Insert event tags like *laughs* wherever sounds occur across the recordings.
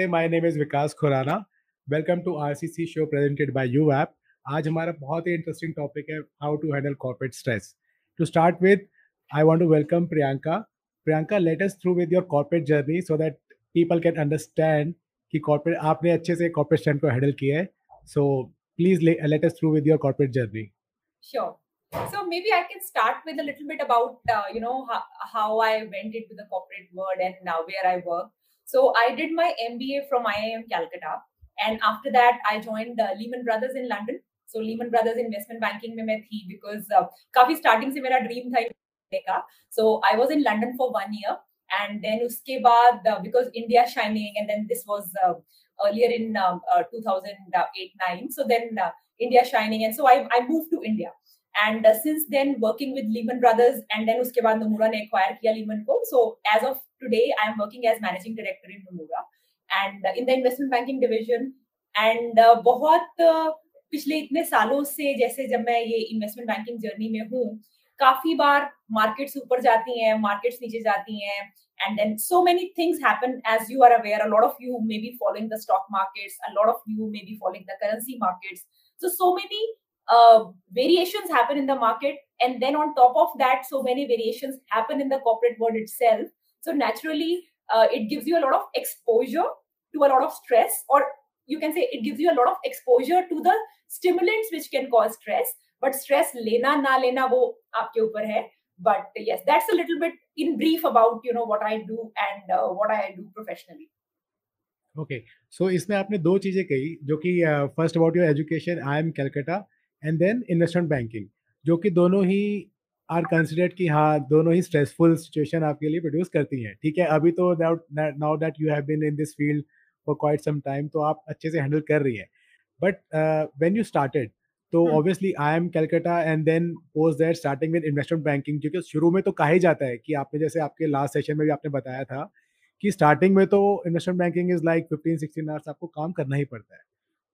नमस्ते my name is Vikas Khurana. Welcome to RCC show presented by U app आज हमारा बहुत ही इंटरेस्टिंग टॉपिक है how to handle corporate stress to start with I want to welcome Priyanka Priyanka let us through with your corporate journey so that people can understand कि corporate आपने अच्छे से corporate strength को handle किया है। So please let us through with your corporate journey sure so maybe i can start with a little bit about uh, you know how, how i went into the corporate world and now where i work So I did my MBA from IIM Calcutta, and after that I joined uh, Lehman Brothers in London. So Lehman Brothers investment banking में मैं थी because uh, काफी starting से मेरा dream था का. So I was in London for one year, and then उसके बाद uh, because India shining, and then this was uh, earlier in um, uh, 2008-9. So then uh, India shining, and so I I moved to India. And since then working with Lehman Brothers and then उसके बाद Nomura ने acquire किया Lehman को so as of today I am working as managing director in Nomura and in the investment banking division and बहुत पिछले इतने सालों से जैसे जब मैं ये इन्वेस्टमेंट बैंकिंग जर्नी में हूँ, काफ़ी बार मार्केट्स ऊपर जाती हैं मार्केट्स नीचे जाती हैं. And then so many things happen as you are aware a of you may be following the stock markets a lot of you may be following the currency markets so so many uh, variations happen in the market and then on top of that so many variations happen in the corporate world itself So naturally, uh, it gives you a lot of exposure to a lot of stress, or you can say it gives you a lot of exposure to the stimulants which can cause stress. But stress lena na lena wo aapke upar hai. But yes, that's a little bit in brief about you know what I do and uh, what I do professionally. Okay so इसमें आपने दो चीजें कही जो कि first about your education I am Calcutta and then investment banking जो कि दोनों ही आर कंसिडर्ड कि हाँ दोनों ही स्ट्रेसफुल सिचुएशन आपके लिए प्रोड्यूस करती हैं। ठीक है अभी तो now that you have been in this field for quite some time तो आप अच्छे से हैंडल कर रही हैं। बट वेन यू स्टार्टेड तो obviously I M Calcutta and then post that starting with investment banking क्योंकि शुरू में तो कहा ही जाता है कि आपने जैसे आपके लास्ट सेशन में भी आपने बताया था कि स्टार्टिंग में तो investment banking is like fifteen sixteen hours आपको काम करना ही पड़ता है।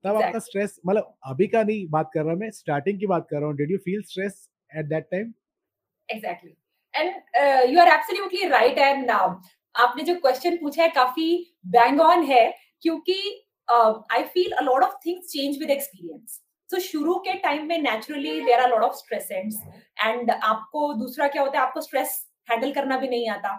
तब exactly. आपका स्ट्रेस मतलब अभी का नहीं बात कर रहा मैं स्टार्टिंग की बात कर रहा हूँ। Did you feel stress at that time exactly and you are absolutely right and now आपने जो क्वेश्चन पूछा है काफ़ी बैंग ऑन है क्योंकि I feel a lot of things change with experience so शुरू के टाइम में naturally there are lot of stress and आपको दूसरा क्या होता है? आपको स्ट्रेस हैंडल करना भी नहीं आता।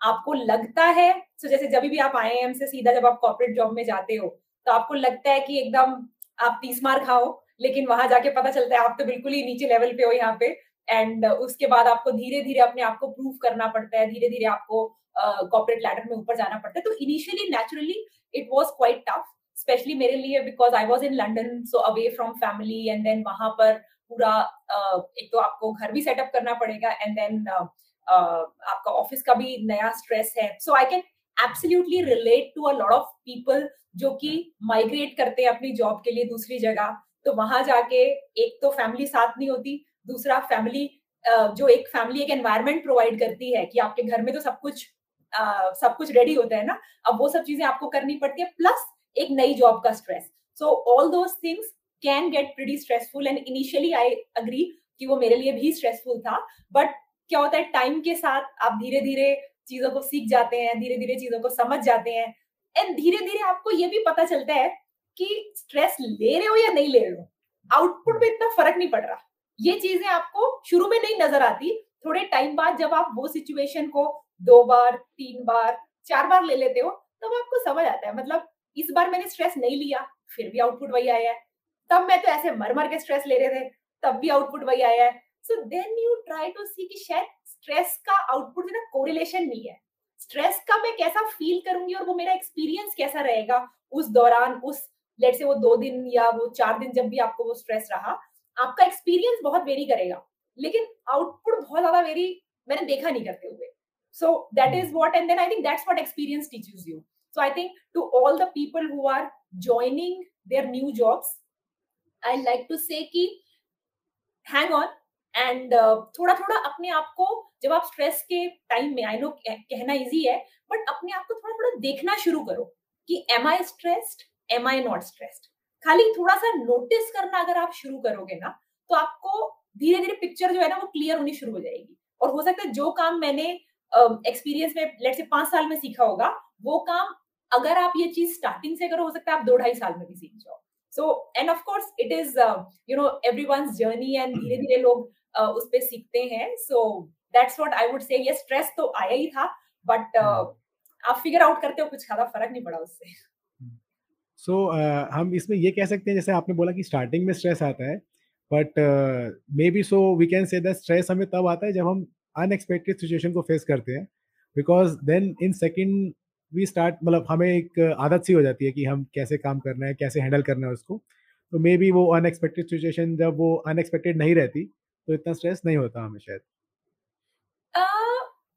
आपको लगता है सो so जैसे जब भी आप आई से सीधा जब आप कॉर्पोरेट जॉब में जाते हो तो आपको लगता है कि एकदम आप तीस मार खाओ लेकिन वहाँ जाके पता चलता है आप तो बिल्कुल ही नीचे लेवल पे हो यहाँ पे। एंड उसके बाद आपको धीरे धीरे अपने आप को प्रूव करना पड़ता है धीरे धीरे आपको कॉर्पोरेट uh, लैडर में ऊपर जाना पड़ता है। तो initially naturally it was quite tough specially मेरे लिए because I was in London so away from family and then वहाँ पर पूरा uh, एक तो आपको घर भी सेटअप करना पड़ेगा एंड देन uh, आपका ऑफ़िस का भी नया स्ट्रेस है। So I can absolutely relate to a lot of people जो कि माइग्रेट करते हैं अपनी जॉब के लिए दूसरी जगह। तो वहाँ जाके एक तो फैमिली साथ नहीं होती दूसरा फैमिली जो एक फैमिली एक एनवायरमेंट प्रोवाइड करती है कि आपके घर में तो सब कुछ आ, सब कुछ रेडी होता है ना अब वो सब चीज़ें आपको करनी पड़ती है प्लस एक नई जॉब का stress so all those things can get pretty stressful and initially I agree कि वो मेरे लिए भी स्ट्रेसफुल था बट क्या होता है टाइम के साथ आप धीरे धीरे चीज़ों को सीख जाते हैं धीरे धीरे चीज़ों को समझ जाते हैं। एंड धीरे धीरे आपको ये भी पता चलता है कि स्ट्रेस ले रहे हो या नहीं ले रहे हो? आउटपुट में इतना फ़र्क नहीं पड़ रहा। ये चीज़ें आपको शुरू में नहीं नज़र आती। थोड़े टाइम बाद जब आप वो सिचुएशन को दो बार, तीन बार, चार बार ले लेते हो, तब तो आपको समझ आता है। मतलब इस बार मैंने स्ट्रेस नहीं लिया, फिर भी आउटपुट वही आया है। तब मैं तो ऐसे मर मर के स्ट्रेस ले रहे थे, तब भी आउटपुट वही आया है। So then you try to see कि शायद स्ट्रेस का आउटपुट ना कोरिलेशन नहीं है। स्ट्रेस का मैं कैसा फील करूँगी और वो मेरा एक्सपीरियंस कैसा रहेगा? उस दौरान, उस लेट से वो दो दिन या वो चार दिन जब भी आपको वो स्ट्रेस रहा, आपका एक्सपीरियंस बहुत वेरी करेगा। लेकिन आउटपुट बहुत ज़्यादा वेरी मैंने देखा नहीं करते हुए। So that is what and then I think that's what experience teachers you so I think to all the people who are joining their new jobs I like to say hang on and uh, थोड़ा थोड़ा अपने आप को जब आप stress के time में I know कहना इजी है बट अपने आप को थोड़ा थोड़ा देखना शुरू करो कि am I stressed am I not stressed खाली थोड़ा सा नोटिस करना अगर आप शुरू करोगे ना तो आपको धीरे धीरे पिक्चर जो है ना वो क्लियर होनी शुरू हो जाएगी। और हो सकता है जो काम मैंने एक्सपीरियंस uh, में लेट से पाँच साल में सीखा होगा वो काम अगर आप ये चीज़ स्टार्टिंग से करो हो सकता है आप दो ढाई साल में भी सीख जाओ। So and of course it is you know every one journey and धीरे धीरे लोग uh, उस पर सीखते हैं। So that's what I would say ये स्ट्रेस तो आया ही था बट uh, आप फिगर आउट करते हो कुछ ज़्यादा फ़र्क नहीं पड़ा उससे। सो so, uh, हम इसमें ये कह सकते हैं जैसे आपने बोला कि स्टार्टिंग में स्ट्रेस आता है but maybe so we can say that stress हमें तब आता है जब हम अनएक्सपेक्टेड सिचुएशन को फेस करते हैं because then in second we start मतलब हमें एक आदत सी हो जाती है कि हम कैसे काम करना है कैसे हैंडल करना है उसको। तो मे बी वो अनएक्सपेक्टेड सिचुएशन जब वो अनएक्सपेक्टेड नहीं रहती तो इतना स्ट्रेस नहीं होता हमें शायद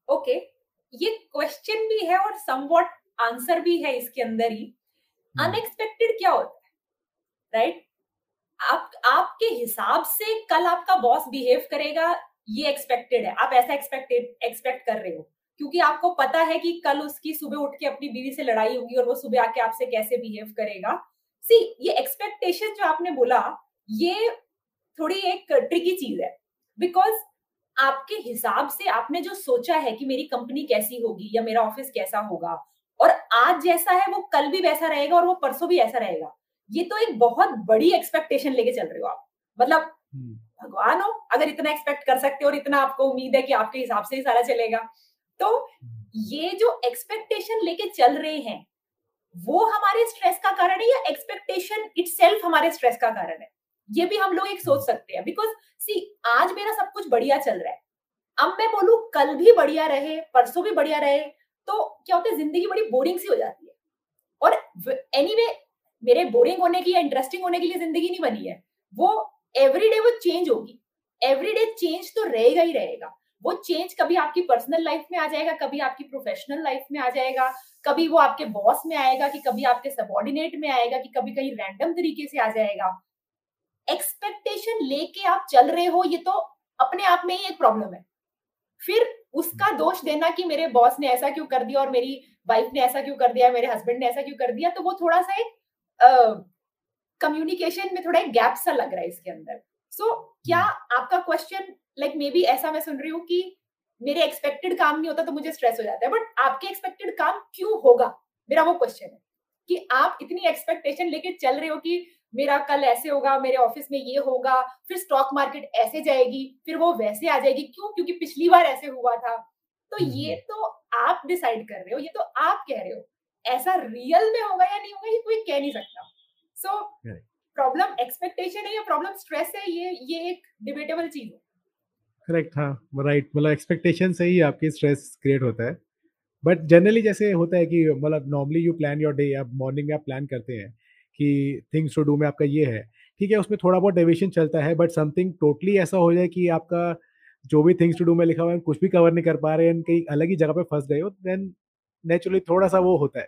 ओके uh, okay. ये क्वेश्चन भी है और समवॉट आंसर भी है इसके अंदर ही अनएक्सपेक्टेड हम्म। क्या होता है राइट right? आप आपके हिसाब से कल आपका बॉस बिहेव करेगा ये एक्सपेक्टेड है आप ऐसा एक्सपेक्टेड एक्सपेक्ट कर रहे हो क्योंकि आपको पता है कि कल उसकी सुबह उठ के अपनी बीवी से लड़ाई होगी और वो सुबह आके आपसे कैसे बिहेव करेगा सी ये एक्सपेक्टेशन जो आपने बोला ये थोड़ी एक ट्रिकी चीज़ है बिकॉज़ आपके हिसाब से आपने जो सोचा है कि मेरी कंपनी कैसी होगी या मेरा ऑफ़िस कैसा होगा और आज जैसा है वो कल भी वैसा रहेगा और वो परसों भी ऐसा रहेगा ये तो एक बहुत बड़ी एक्सपेक्टेशन लेके चल रहे हो आप मतलब हम्म। भगवान हो अगर इतना एक्सपेक्ट कर सकते हो और इतना आपको उम्मीद है कि आपके हिसाब से ही सारा चलेगा तो हम्म। ये जो एक्सपेक्टेशन लेके चल रहे हैं वो हमारे स्ट्रेस का कारण है या एक्सपेक्टेशन इट हमारे स्ट्रेस का कारण है ये भी हम लोग एक सोच सकते हैं। बिकॉज़ सी आज मेरा सब कुछ बढ़िया चल रहा है। अब मैं बोलू कल भी बढ़िया रहे परसों भी बढ़िया रहे तो क्या होता है ज़िंदगी बड़ी बोरिंग सी हो जाती है। और एनी anyway, मेरे बोरिंग होने की या इंटरेस्टिंग होने के लिए ज़िंदगी नहीं बनी है। वो एवरीडे वो चेंज होगी। एवरी चेंज तो रहेगा ही रहेगा। वो चेंज कभी आपकी पर्सनल लाइफ में आ जाएगा कभी आपकी प्रोफेशनल लाइफ में आ जाएगा कभी वो आपके बॉस में आएगा कि कभी आपके सबॉर्डिनेट में आएगा कि कभी कहीं रैंडम तरीके से आ जाएगा। एक्सपेक्टेशन लेके आप चल रहे हो ये तो अपने आप में ही एक प्रॉब्लम है। फिर उसका दोष देना कि मेरे बॉस ने ऐसा क्यों कर दिया और मेरी वाइफ ने ऐसा क्यों कर दिया मेरे हस्बैंड ने ऐसा क्यों कर दिया तो वो थोड़ा सा एक कम्युनिकेशन uh, में थोड़ा एक गैप सा लग रहा है इसके अंदर। सो so, क्या हम्म। आपका क्वेश्चन लाइक मे बी ऐसा मैं सुन रही हूँ कि मेरे एक्सपेक्टेड काम नहीं होता तो मुझे स्ट्रेस हो जाता है बट आपके एक्सपेक्टेड काम क्यों होगा? मेरा वो क्वेश्चन है कि आप इतनी एक्सपेक्टेशन लेके चल रहे हो कि मेरा कल ऐसे होगा मेरे ऑफ़िस में ये होगा फिर स्टॉक मार्केट ऐसे जाएगी फिर वो वैसे आ जाएगी। क्यों? क्योंकि पिछली बार ऐसे हुआ था। तो हम्म, ये हम्म। तो आप डिसाइड कर रहे हो ये तो आप कह रहे हो। ऐसा रियल में होगा या नहीं होगा ये कोई कह नहीं सकता। सो प्रॉब्लम एक्सपेक्टेशन है या प्रॉब्लम स्ट्रेस है ये ये एक डिबेटेबल चीज़ है। करेक्ट हाँ राइट मतलब एक्सपेक्टेशन से ही आपकी स्ट्रेस क्रिएट होता है। बट जनरली जैसे होता है कि मतलब normally you plan your day आप मॉर्निंग में आप प्लान करते हैं। कि थिंग्स टू डू में आपका ये है। ठीक है उसमें थोड़ा बहुत डेविएशन चलता है बट समथिंग टोटली ऐसा हो जाए कि आपका जो भी थिंग्स टू डू में लिखा हुआ है कुछ भी कवर नहीं कर पा रहे हैं कहीं अलग ही जगह पे फंस गए हो देन नेचुरली थोड़ा सा वो होता है।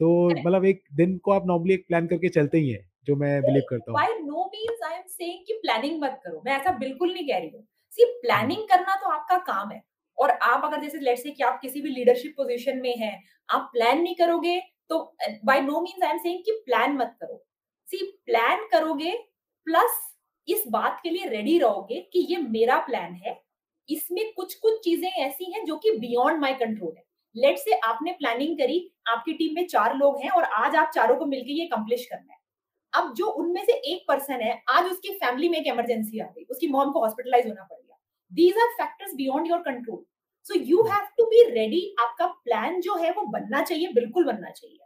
तो मतलब एक दिन को आप नॉर्मली एक प्लान करके चलते ही हैं जो मैं बिलीव करता हूँ। By no means I am saying कि प्लानिंग मत करो मैं ऐसा बिल्कुल नहीं कह रही हूँ। सी प्लानिंग करना तो आपका काम है और आप अगर जैसे लेट्स से कि आप किसी भी लीडरशिप पोजीशन में हैं आप प्लान नहीं करोगे तो by no means I am saying कि प्लान मत करो। सी प्लान करोगे प्लस इस बात के लिए रेडी रहोगे कि ये मेरा प्लान है। इसमें कुछ कुछ चीज़ें ऐसी हैं जो कि बियॉन्ड माय कंट्रोल है। लेट से आपने प्लानिंग करी, आपकी टीम में चार लोग हैं और आज आप चारों को मिलकर ये कंप्लीट करना है। अब जो उनमें से एक पर्सन है, आज उसकी फैमिली में एक इमरजेंसी आ गई, उसकी मॉम को हॉस्पिटलाइज होना पड़ गया। These are factors beyond your control so you have to be ready आपका प्लान जो है वो बनना चाहिए बिल्कुल बनना चाहिए।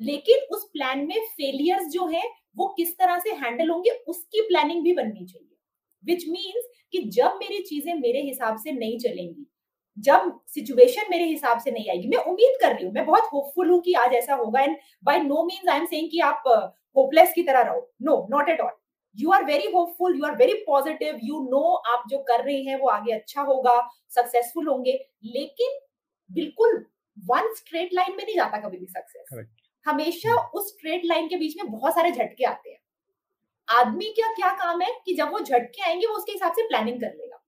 लेकिन उस प्लान में फेलियर्स जो है वो किस तरह से हैंडल होंगे उसकी प्लानिंग भी बननी चाहिए। विच मीन्स कि जब मेरी चीज़ें मेरे हिसाब से नहीं चलेंगी जब सिचुएशन मेरे हिसाब से नहीं आएगी मैं उम्मीद कर रही हूँ मैं बहुत होपफुल हूँ कि आज ऐसा होगा। And by no means I am saying कि आप होपलेस uh, की तरह रहो। No not at all you are very hopeful you are very positive you know आप जो कर रहे हैं वो आगे अच्छा होगा सक्सेसफुल होंगे लेकिन बिल्कुल वन स्ट्रेट लाइन में नहीं जाता कभी भी सक्सेस हमेशा उस स्ट्रेट लाइन के बीच में बहुत सारे झटके आते हैं। आदमी का क्या काम है कि जब वो झटके आएँगे वो उसके हिसाब से प्लानिंग कर लेगा।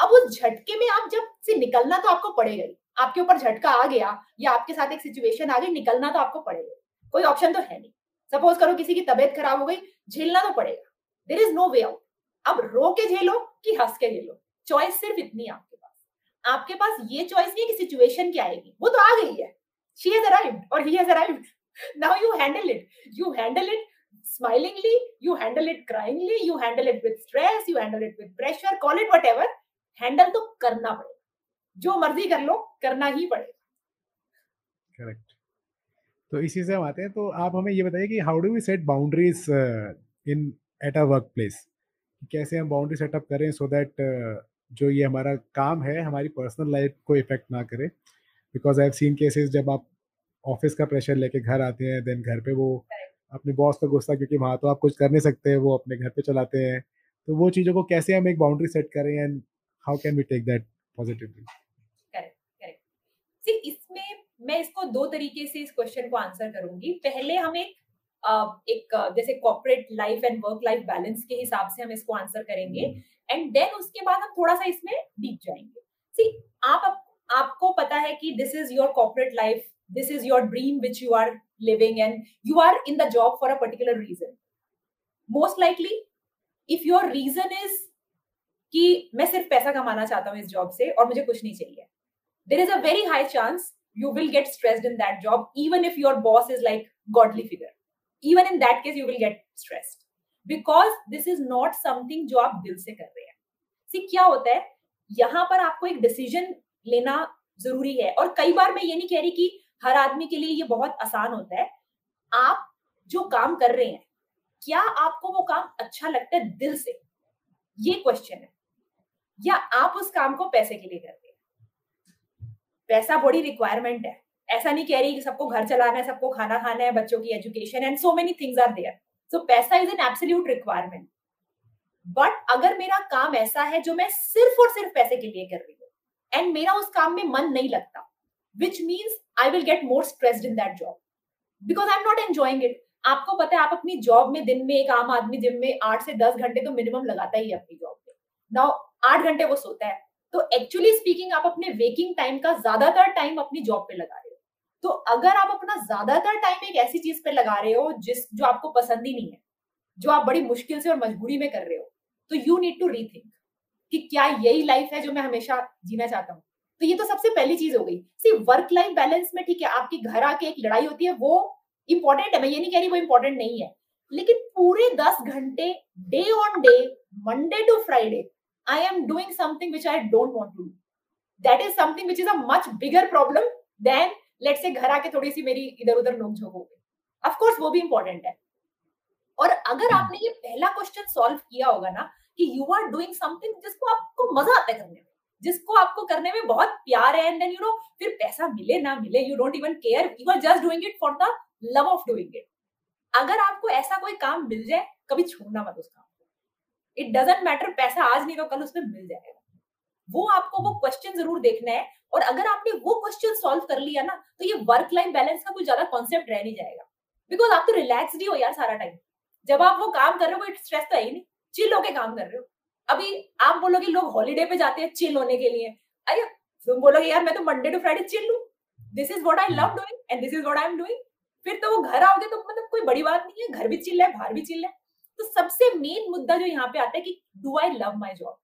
अब उस झटके में आप जब से निकलना तो आपको पड़ेगा ही। आपके ऊपर झटका आ गया या आपके साथ एक सिचुएशन आ गई निकलना तो आपको पड़ेगा कोई ऑप्शन तो है नहीं। सपोज़ करो किसी की तबियत खराब हो गई झेलना तो पड़ेगा। There is no way out अब रो के झेलो कि हंस के झेलो। चॉइस सिर्फ़ इतनी आपके पास। आपके पास ये चॉइस नहीं है कि सिचुएशन क्या आएगी। वो तो आ गई है। शी हैज़ अराइव्ड और he has arrived now you handle it. You handle it smilingly, you handle it cryingly, you handle it with stress, you handle it with pressure, call it whatever. Handle तो करना पड़ेगा। जो मर्ज़ी कर लो, करना ही पड़ेगा। Correct तो इसी से हम आते हैं। तो आप हमें ये बताइए कि how do we set boundaries in at a workplace कैसे हम बाउंड्री सेटअप करें सो so दैट uh, जो ये हमारा काम है हमारी पर्सनल लाइफ को इफ़ेक्ट ना करे। Because I have seen cases जब आप ऑफ़िस का प्रेशर लेके घर आते हैं देन घर पे वो अपने बॉस का गुस्सा क्योंकि वहाँ तो आप कुछ कर नहीं सकते वो अपने घर पे चलाते हैं। तो वो चीज़ों को कैसे हम एक बाउंड्री सेट करें and how can we take that positively correct correct इसमें मैं इसको दो तरीके से इस क्वेश्चन को आंसर करूँगी। पहले हम एक एक जैसे corporate life and work life balance के हिसाब से हम इसको आंसर करेंगे हम्म। एंड देन उसके बाद हम थोड़ा सा इसमें डीप जाएँगे। सी आप आपको पता है कि this is your corporate life this is your dream which you are living and you are in the job for a particular reason most likely if your reason is कि मैं सिर्फ़ पैसा कमाना चाहता हूँ इस जॉब से और मुझे कुछ नहीं चाहिए there is a very high chance you will get stressed in that job even if your boss is like godly figure even in that case, you will get stressed. Because this is not something जो आप दिल से कर रहे हैं। सी क्या होता है? यहाँ पर आपको एक डिसीज़न लेना ज़रूरी है। और कई बार मैं ये नहीं कह रही कि हर आदमी के लिए ये बहुत आसान होता है। आप जो काम कर रहे हैं, क्या आपको वो काम अच्छा लगता है दिल से? ये क्वेश्चन है। या आप उस काम को पैसे के लिए कर रहे हैं? पैसा बड़ी रिक्वायरमेंट है। ऐसा नहीं कह रही कि सबको घर चलाना है, सबको खाना खाना है, बच्चों की education and so many things are there so पैसा is an absolute requirement but अगर मेरा काम ऐसा है जो मैं सिर्फ़ और सिर्फ़ पैसे के लिए कर रही हूँ एंड मेरा उस काम में मन नहीं लगता which means I will get more stressed in that job because I am not enjoying it आपको पता है, आप अपनी जॉब में दिन में एक आम आदमी जिम में आठ से दस घंटे तो मिनिमम लगाता ही अपनी जॉब में। नाउ आठ घंटे वो सोता है। तो एक्चुअली स्पीकिंग आप अपने वेकिंग टाइम का ज़्यादातर टाइम अपनी जॉब पे लगा तो अगर आप अपना ज़्यादातर टाइम एक ऐसी चीज़ पर लगा रहे हो जिस, जो आपको पसंद ही नहीं है, जो आप बड़ी मुश्किल से और मजबूरी में कर रहे हो तो यू नीड टू रीथिंक कि क्या यही लाइफ है जो मैं हमेशा जीना चाहता हूँ। तो ये तो सबसे पहली चीज़ हो गई। सी वर्क लाइफ बैलेंस में ठीक है, आपकी घर आके एक लड़ाई होती है, वो इंपॉर्टेंट है, मैं ये नहीं कह रही वो इंपॉर्टेंट नहीं है। लेकिन पूरे दस घंटे day on day Monday to Friday I am doing something which I don't want to do that is something which is a much bigger problem than let say घर आके थोड़ी सी मेरी इधर उधर नोक झोंक हो गई। ऑफकोर्स वो भी इंपॉर्टेंट है। और अगर hmm. आपने ये पहला क्वेश्चन सॉल्व किया होगा ना कि यू आर डूइंग समथिंग जिसको आपको मज़ा आता है करने में जिसको आपको करने में बहुत प्यार है एंड देन यू नो फिर पैसा मिले ना मिले you don't even care you are just doing it for the love of doing it अगर आपको ऐसा कोई काम मिल जाए कभी छोड़ना मत उस काम को। इट डजेंट मैटर पैसा आज नहीं तो कल उसमें मिल जाएगा। वो आपको वो क्वेश्चन ज़रूर देखना है। और अगर आपने वो क्वेश्चन सॉल्व कर लिया ना तो ये वर्क लाइफ बैलेंस का कोई ज़्यादा कॉन्सेप्ट रह नहीं जाएगा। बिकॉज़ आप तो रिलैक्स ही हो यार सारा टाइम जब आप वो काम कर रहे हो कोई स्ट्रेस तो है ही नहीं। चिल होके काम कर रहे हो। अभी आप बोलोगे लोग हॉलीडे पे जाते हैं चिल होने के लिए। अरे, तुम बोलोगे, यार, मैं तो मंडे टू फ्राइडे चिल लू this is what I love doing and this is what I am doing फिर तो वो घर आओगे तो मतलब कोई बड़ी बात नहीं है। घर भी चिल है, बाहर भी चिल है। तो सबसे मेन मुद्दा जो यहाँ पे आता है कि do I love my job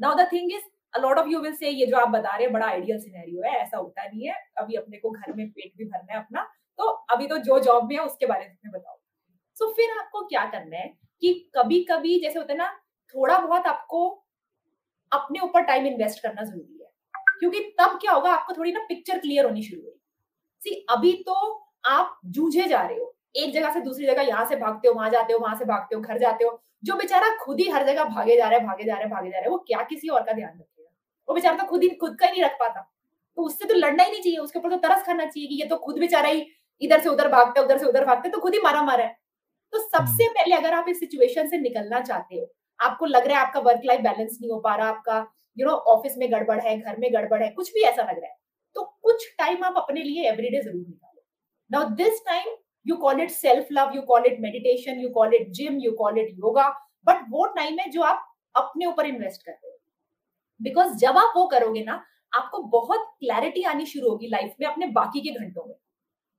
now the thing is a lot of you will say ये जो आप बता रहे हैं बड़ा आइडियल सिनेरियो है ऐसा होता नहीं है। अभी अपने को घर में पेट भी भरना है अपना तो अभी तो जो जॉब में है उसके बारे में बताओ। सो so, फिर आपको क्या करना है कि कभी कभी जैसे होता है ना थोड़ा बहुत आपको अपने ऊपर टाइम इन्वेस्ट करना ज़रूरी है। क्योंकि तब क्या होगा आपको थोड़ी ना पिक्चर क्लियर होनी शुरू हुई सी अभी तो आप जूझे जा रहे हो। एक जगह से दूसरी जगह यहाँ से भागते हो वहाँ जाते हो वहाँ से भागते हो घर जाते हो। जो बेचारा खुद ही हर जगह भागे जा रहे भागे जा रहे भागे जा रहे हैं वो क्या किसी और का ध्यान रखेगा वो बेचारा तो खुद ही खुद का ही नहीं रख पाता। तो उससे तो लड़ना ही नहीं चाहिए उसके ऊपर तो तरस खाना चाहिए कि ये तो खुद बेचारा ही इधर से उधर भागते उधर से उधर भागते तो खुद ही मारा मारा है। तो सबसे हम्म। पहले अगर आप इस सिचुएशन से निकलना चाहते हो आपको लग रहा है आपका वर्क लाइफ बैलेंस नहीं हो पा रहा आपका यू नो ऑफ़िस में गड़बड़ है घर में गड़बड़ है कुछ भी ऐसा लग रहा है तो कुछ टाइम आप अपने लिए एवरीडे ज़रूर निकालो। Now this time you call it self love you call it meditation you call it gym you call it yoga but वो टाइम है जो आप अपने ऊपर इन्वेस्ट कर रहे हो। बिकॉज़ जब आप वो करोगे ना, आपको बहुत क्लैरिटी आनी शुरू होगी लाइफ में अपने बाकी के घंटों में।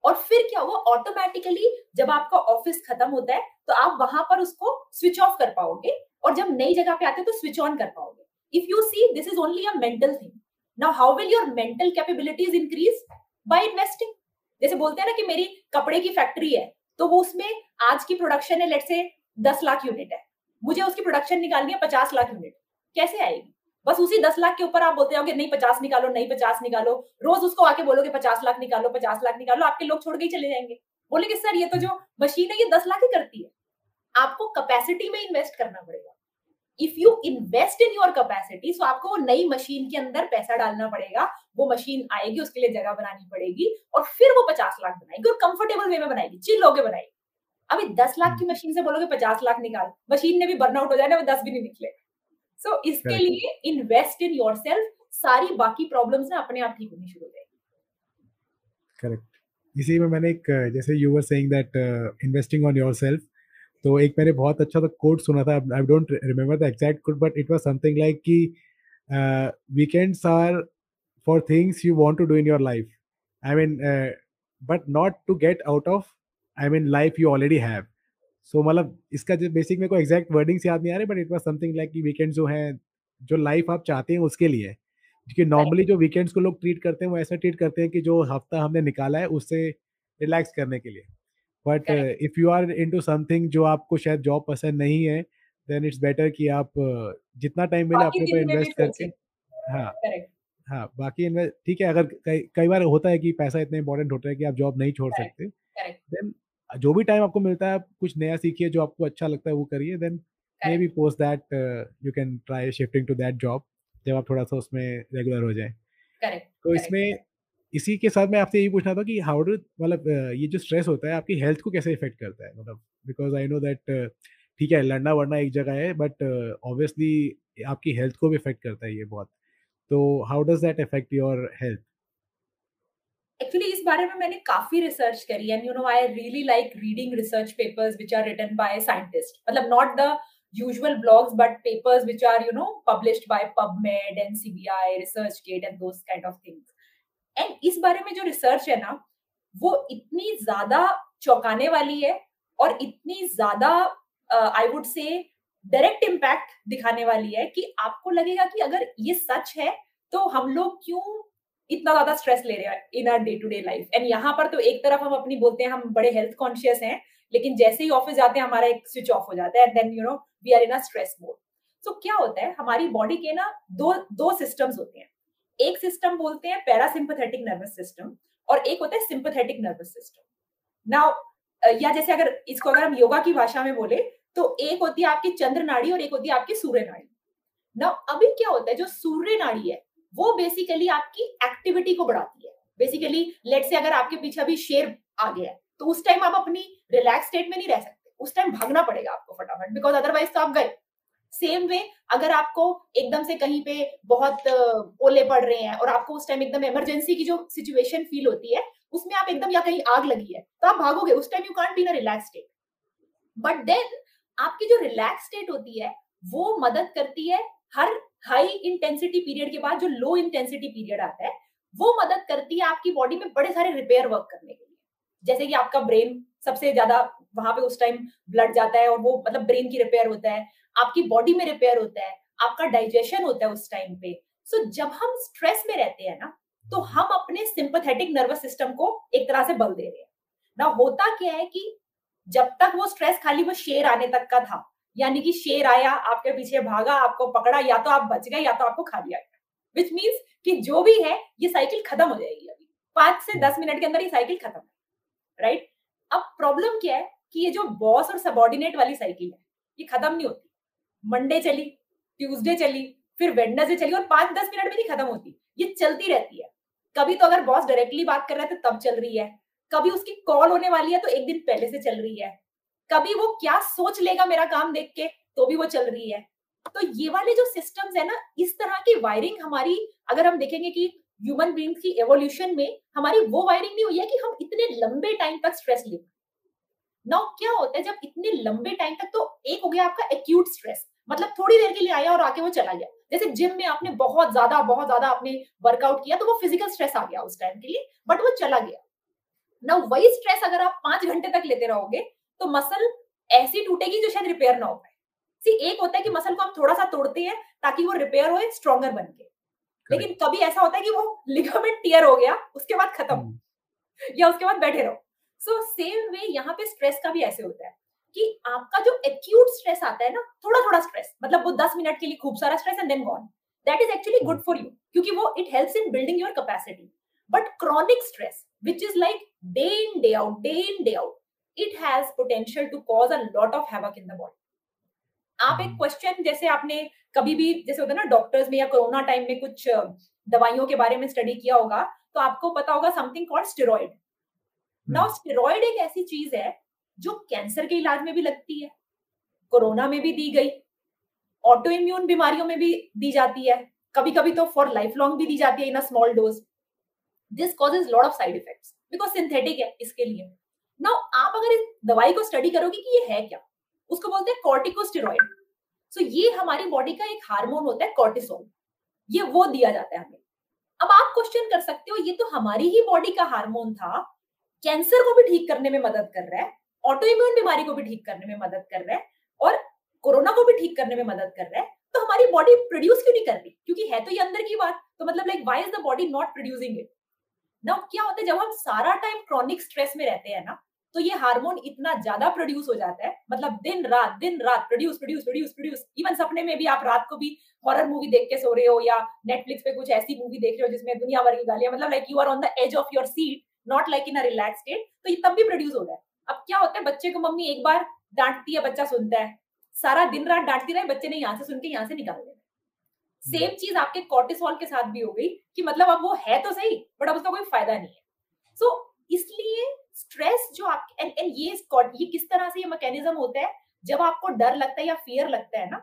और फिर क्या हुआ? ऑटोमेटिकली जब आपका ऑफ़िस खत्म होता है तो आप वहाँ पर उसको स्विच ऑफ़ कर पाओगे। और जब नई जगह पे आते हैं तो स्विच ऑन कर पाओगे। If you see this is only a mental thing now how will your mental capabilities increase by investing जैसे बोलते हैं ना कि मेरी कपड़े की फैक्ट्री है तो वो उसमें आज की प्रोडक्शन है लेट से दस लाख यूनिट है। मुझे उसकी प्रोडक्शन निकालनी है पचास लाख यूनिट कैसे आएगी? बस उसी दस लाख के ऊपर आप बोलते हो नहीं पचास निकालो नहीं पचास निकालो। रोज उसको आके बोलोगे पचास लाख निकालो पचास लाख निकालो आपके लोग छोड़ के ही चले जाएँगे। बोलेगे सर ये तो जो मशीन है ये दस लाख ही करती है। आपको कैपेसिटी में इन्वेस्ट करना पड़ेगा। If you invest in your capacity so आपको नई मशीन के अंदर पैसा डालना पड़ेगा। वो मशीन आएगी उसके लिए जगह बनानी पड़ेगी और फिर वो पचास लाख बनाएगी और कंफर्टेबल वे में बनाएगी चिल होके बनाएगी। अभी दस लाख की मशीन से बोलोगे पचास लाख निकाल। मशीन ने भी बर्नआउट हो जाए ना वो दस भी नहीं निकले। सो so, इसके लिए इन्वेस्ट इन योर सारी बाकी प्रॉब्लम्स ना अपने आप ठीक होनी शुरू हो जाएगी। करेक्ट इसी में मैंने एक जैसे you were saying that investing on yourself तो एक मैंने बहुत अच्छा सा कोट सुना था। I don't remember the exact quote but it was something like कि weekends are for things you want to do in your life I mean but not to get out of I mean life you already have so मतलब इसका जो basic मेरे को exact wordings याद नहीं आ रहे but it was something like कि वीकेंड जो है जो लाइफ आप चाहते हैं उसके लिए क्योंकि नॉर्मली जो वीकेंड्स को लोग ट्रीट करते हैं वो ऐसा ट्रीट करते हैं कि जो हफ़्ता हमने निकाला है उससे रिलैक्स करने के लिए। But if you are into something जो आपको शायद जॉब पसंद नहीं है देन इट्स बेटर कि आप uh, जितना टाइम मिले अपने ऊपर इन्वेस्ट करके हाँ हाँ बाकी इन्वेस्ट ठीक है अगर कई कई बार होता है कि पैसा इतना इंपॉर्टेंट होता है कि आप जॉब नहीं छोड़ सकते देन जो भी टाइम आपको मिलता है आप कुछ नया सीखिए जो आपको अच्छा लगता है वो करिए then maybe post that you can try shifting to that job जब आप थोड़ा सा उसमें रेगुलर हो जाए। तो इसमें इसी के साथ मैं आपसे यही पूछना था कि हाउ डू मतलब ये जो स्ट्रेस होता है आपकी हेल्थ को कैसे इफ़ेक्ट करता है? मतलब बिकॉज़ आई नो दैट ठीक है लड़ना वड़ना एक जगह है बट ऑब्वियसली आपकी हेल्थ को भी इफ़ेक्ट करता है ये बहुत। तो how does that effect your health actually इस बारे में मैंने काफ़ी रिसर्च करी and you know I really like reading research papers which are written by scientist मतलब not the usual blogs, but papers which are, you know, published by PubMed and CBI ResearchGate and those kind of things. And इस बारे में जो research है ना, वो इतनी ज़्यादा चौंकाने वाली है और इतनी ज़्यादा I would say direct impact दिखाने वाली है कि आपको लगेगा कि अगर ये सच है तो हम लोग क्यों इतना ज़्यादा स्ट्रेस ले रहे हैं in our day to day life and यहाँ पर तो एक तरफ़ हम अपनी बोलते हैं, हम बड़े हेल्थ कॉन्शियस हैं, लेकिन जैसे ही ऑफ़िस जाते हैं, हमारा एक स्विच ऑफ़ हो जाता है then you know we are in a stress mode so क्या होता है, हमारी बॉडी के ना दो दो सिस्टम्स होते हैं. एक सिस्टम बोलते हैं पैरासिम्पथेटिक नर्वस सिस्टम और एक होता है सिंपथेटिक नर्वस सिस्टम नाउ या जैसे अगर इसको अगर हम योगा की भाषा में बोले तो एक होती है आपकी चंद्र नाड़ी और एक होती है आपकी सूर्य नाड़ी नाउ अभी क्या होता है, जो सूर्य नाड़ी है वो बेसिकली आपकी एक्टिविटी को बढ़ाती है। बेसिकली लेट से अगर आपके पीछे अभी शेर आ गया है तो उस टाइम आप अपनी रिलैक्स स्टेट में नहीं रह सकते। उस टाइम भागना पड़ेगा आपको फटाफट बिकॉज़ अदरवाइज़ तो आप गए। सेम वे अगर आपको एकदम से कहीं पे बहुत ओले पड़ रहे हैं और आपको उस टाइम एकदम इमरजेंसी की जो सिचुएशन फील होती है, उसमें आप एकदम या कहीं आग लगी है तो आप भागोगे। उस time you can't be in relax state but then आपकी जो रिलैक्स स्टेट होती है, वो मदद करती है हर हाई इंटेंसिटी पीरियड के बाद जो लो इंटेंसिटी पीरियड आता है वो मदद करती है आपकी बॉडी में बड़े सारे रिपेयर वर्क करने के लिए। जैसे कि आपका ब्रेन सबसे ज़्यादा वहाँ पे उस टाइम ब्लड जाता है और वो मतलब ब्रेन की रिपेयर होता है आपकी बॉडी में रिपेयर होता है आपका डाइजेशन होता है उस टाइम पे। सो so, जब हम स्ट्रेस में रहते हैं ना तो हम अपने सिंपथेटिक नर्वस सिस्टम को एक तरह से बल दे रहे हैं। ना होता क्या है कि जब तक वो स्ट्रेस खाली वो शेर आने तक का था यानी कि शेर आया, आपके पीछे भागा, आपको पकड़ा, या तो आप बच गए, या तो आपको खा लिया गया विच मीन्स कि जो भी है, ये साइकिल खत्म हो जाएगी अभी। पाँच से दस मिनट के अंदर ये साइकिल खत्म है राइट अब प्रॉब्लम क्या है कि ये जो बॉस और सबॉर्डिनेट वाली साइकिल है, ये खत्म नहीं होती। मंडे चली ट्यूसडे चली, फिर वेडनेसडे चली और पाँच दस मिनट में नहीं खत्म होती। ये चलती रहती है। कभी तो अगर बॉस डायरेक्टली बात कर रहे थे तब चल रही है। कभी उसकी कॉल होने वाली है तो एक दिन पहले से चल रही है। कभी वो क्या सोच लेगा मेरा काम देख के तो भी वो चल रही है। तो ये वाले जो सिस्टम्स है ना, इस तरह की वायरिंग हमारी, अगर हम देखेंगे कि ह्यूमन बींग्स की एवोल्यूशन में हमारी वो वायरिंग नहीं हुई है कि हम इतने लंबे टाइम तक स्ट्रेस ले नाउ क्या होता है, जब इतने लंबे टाइम तक तो एक हो गया आपका एक्यूट स्ट्रेस मतलब थोड़ी देर के लिए आया और आके वो चला गया। जैसे जिम में आपने बहुत ज़्यादा बहुत ज़्यादा आपने वर्कआउट किया तो वो फ़िज़िकल स्ट्रेस आ गया उस टाइम के लिए बट वो चला गया। ना वही स्ट्रेस अगर आप पाँच घंटे तक लेते रहोगे तो मसल ऐसी टूटेगी जो शायद रिपेयर ना हो पाए। सी एक होता है कि मसल को हम थोड़ा सा तोड़ते हैं ताकि वो रिपेयर हो स्ट्रॉन्गर बन के। लेकिन कभी ऐसा होता है कि वो लिगामेंट टियर हो गया उसके बाद खत्म। या उसके बाद बैठे रहो। सो सेम वे यहाँ पे स्ट्रेस का भी ऐसे होता है कि आपका जो एक्यूट स्ट्रेस आता है ना थोड़ा थोड़ा स्ट्रेस मतलब वो दस मिनट के लिए खूब सारा stress and then gone that is actually good for you क्योंकि वो it helps in building your capacity but chronic stress which is like day in day out day in day out it has potential to cause a lot of havoc in the body आप एक question hmm. जैसे आपने कभी भी जैसे होता है ना डॉक्टर्स में या कोरोना टाइम में कुछ दवाइयों के बारे में स्टडी किया होगा तो आपको पता होगा something called steroid now steroid एक ऐसी चीज़ है जो कैंसर के इलाज में भी लगती है कोरोना में भी दी गई ऑटो इम्यून बीमारियों में भी दी जाती है कभी कभी तो फॉर लाइफ लॉन्ग भी दी जाती है in a small dose this causes lot of side effects because synthetic है इसके लिए। नाउ आप अगर इस दवाई को स्टडी करोगे कि ये है क्या? उसको बोलते हैं कॉर्टिकोस्टेरॉइड सो ये हमारी बॉडी का एक हार्मोन होता है कॉर्टिसोल ये वो दिया जाता है हमें. अब आप क्वेश्चन कर सकते हो, ये तो हमारी ही बॉडी का हार्मोन था. कैंसर को भी ठीक करने में मदद कर रहा है. ऑटो इम्यून बीमारी को भी ठीक करने में मदद कर रहा है. और कोरोना को भी ठीक करने में मदद कर रहा है. तो हमारी बॉडी प्रोड्यूस क्यों नहीं कर रही? क्योंकि है तो ये अंदर की बात. तो मतलब like why is the body not producing it ना क्या होता है, जब हम सारा टाइम क्रॉनिक स्ट्रेस में रहते हैं ना तो ये हार्मोन इतना ज़्यादा प्रोड्यूस हो जाता है। मतलब दिन रात दिन रात produce produce produce produce even सपने में भी आप रात को भी हॉरर मूवी देख के सो रहे हो या नेटफ्लिक्स पे कुछ ऐसी मूवी देख रहे हो जिसमें दुनिया भर की गालियाँ मतलब like you are on the edge of your seat not like in a relax state तो ये तब भी प्रोड्यूस हो रहा है। अब क्या होता है बच्चे को मम्मी एक बार डांटती है बच्चा सुनता है। सारा दिन रात डांटती रहे बच्चे ने यहाँ से सुन के यहाँ से निकाल देना सेम चीज़ आपके कॉर्टिसोल के साथ भी हो गई कि मतलब अब वो है तो सही बट अब उसका कोई फ़ायदा नहीं है। सो so, इसलिए स्ट्रेस जो आप एंड एंड ये ये किस तरह से ये मैकेनिज्म होता है? जब आपको डर लगता है या फियर लगता है ना